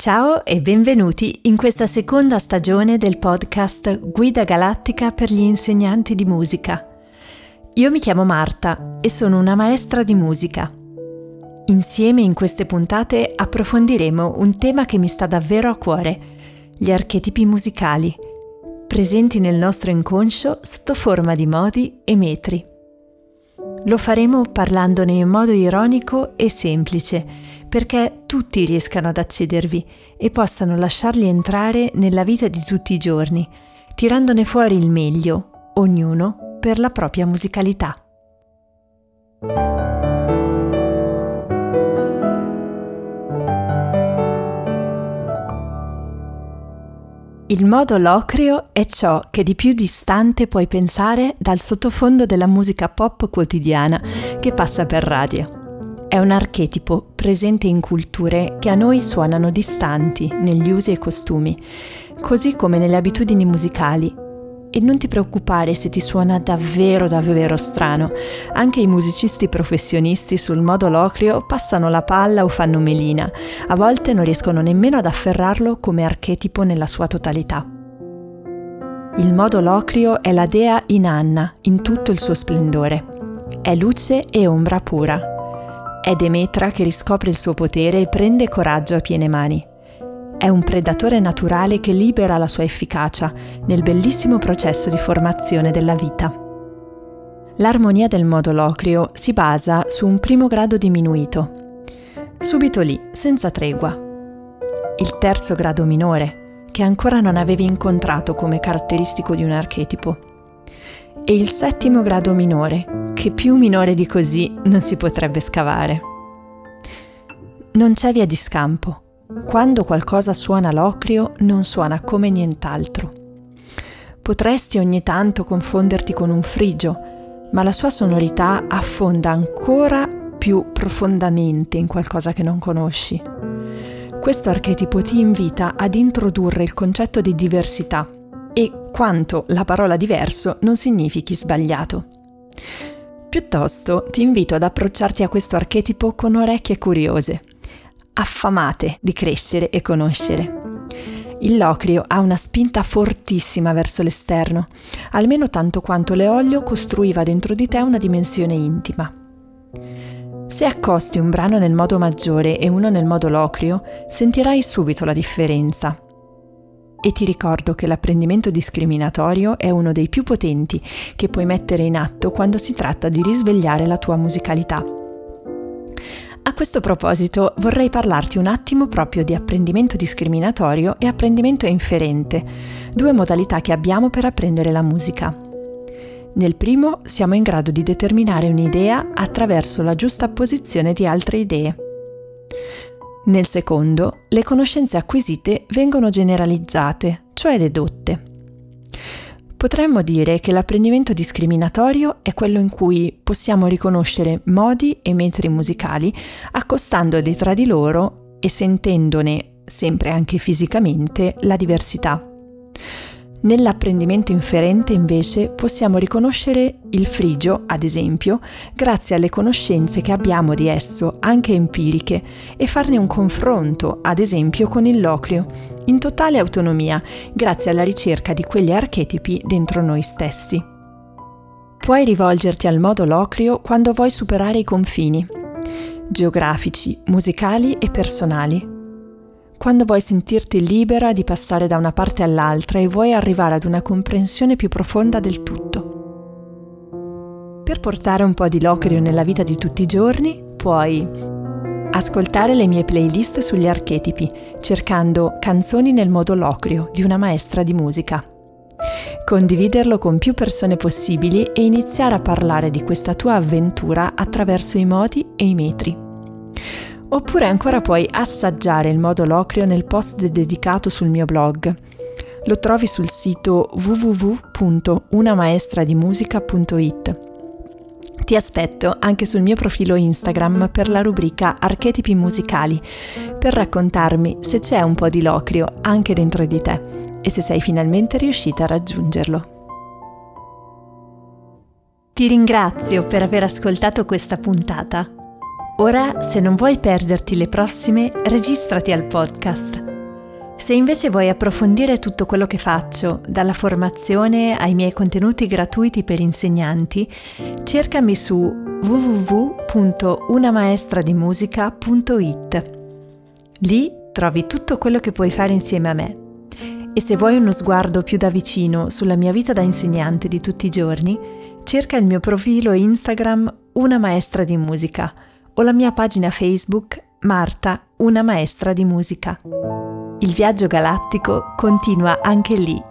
Ciao e benvenuti in questa seconda stagione del podcast Guida Galattica per gli insegnanti di musica. Io mi chiamo Marta e sono una maestra di musica. Insieme in queste puntate approfondiremo un tema che mi sta davvero a cuore, gli archetipi musicali, presenti nel nostro inconscio sotto forma di modi e metri. Lo faremo parlandone in modo ironico e semplice, perché tutti riescano ad accedervi e possano lasciarli entrare nella vita di tutti i giorni, tirandone fuori il meglio, ognuno per la propria musicalità. Il modo locrio è ciò che di più distante puoi pensare dal sottofondo della musica pop quotidiana che passa per radio. È un archetipo presente in culture che a noi suonano distanti negli usi e costumi, così come nelle abitudini musicali. E non ti preoccupare se ti suona davvero davvero strano, anche i musicisti professionisti sul modo locrio passano la palla o fanno melina, a volte non riescono nemmeno ad afferrarlo come archetipo nella sua totalità. Il modo locrio è la dea Inanna in tutto il suo splendore. È luce e ombra pura, è Demetra che riscopre il suo potere e prende coraggio a piene mani. È un predatore naturale che libera la sua efficacia nel bellissimo processo di formazione della vita. L'armonia del modo locrio si basa su un primo grado diminuito, subito lì, senza tregua. Il terzo grado minore, che ancora non avevi incontrato come caratteristico di un archetipo. E il settimo grado minore, che più minore di così non si potrebbe scavare. Non c'è via di scampo. Quando qualcosa suona locrio, non suona come nient'altro. Potresti ogni tanto confonderti con un frigio, ma la sua sonorità affonda ancora più profondamente in qualcosa che non conosci. Questo archetipo ti invita ad introdurre il concetto di diversità e quanto la parola diverso non significhi sbagliato. Piuttosto ti invito ad approcciarti a questo archetipo con orecchie curiose, affamate di crescere e conoscere. Il locrio ha una spinta fortissima verso l'esterno, almeno tanto quanto l'eolio costruiva dentro di te una dimensione intima. Se accosti un brano nel modo maggiore e uno nel modo locrio, sentirai subito la differenza e ti ricordo che l'apprendimento discriminatorio è uno dei più potenti che puoi mettere in atto quando si tratta di risvegliare la tua musicalità. A questo proposito vorrei parlarti un attimo proprio di apprendimento discriminatorio e apprendimento inferente, due modalità che abbiamo per apprendere la musica. Nel primo siamo in grado di determinare un'idea attraverso la giusta posizione di altre idee. Nel secondo, le conoscenze acquisite vengono generalizzate, cioè dedotte. Potremmo dire che l'apprendimento discriminatorio è quello in cui possiamo riconoscere modi e metri musicali accostandoli tra di loro e sentendone, sempre anche fisicamente, la diversità. Nell'apprendimento inferente invece possiamo riconoscere il frigio, ad esempio, grazie alle conoscenze che abbiamo di esso, anche empiriche, e farne un confronto, ad esempio, con il locrio, in totale autonomia, grazie alla ricerca di quegli archetipi dentro noi stessi. Puoi rivolgerti al modo locrio quando vuoi superare i confini, geografici, musicali e personali quando vuoi sentirti libera di passare da una parte all'altra e vuoi arrivare ad una comprensione più profonda del tutto. Per portare un po' di locrio nella vita di tutti i giorni, puoi ascoltare le mie playlist sugli archetipi, cercando Canzoni nel modo locrio di una maestra di musica. Condividerlo con più persone possibili e iniziare a parlare di questa tua avventura attraverso i modi e i metri. Oppure ancora puoi assaggiare il modo locrio nel post dedicato sul mio blog. Lo trovi sul sito www.unamaestradimusica.it. Ti aspetto anche sul mio profilo Instagram per la rubrica Archetipi musicali, per raccontarmi se c'è un po' di locrio anche dentro di te e se sei finalmente riuscita a raggiungerlo. Ti ringrazio per aver ascoltato questa puntata. Ora, se non vuoi perderti le prossime, registrati al podcast. Se invece vuoi approfondire tutto quello che faccio, dalla formazione ai miei contenuti gratuiti per insegnanti, cercami su www.unamaestradimusica.it. Lì trovi tutto quello che puoi fare insieme a me. E se vuoi uno sguardo più da vicino sulla mia vita da insegnante di tutti i giorni, cerca il mio profilo Instagram Una Maestra di Musica o la mia pagina Facebook Marta, una maestra di musica. Il viaggio galattico continua anche lì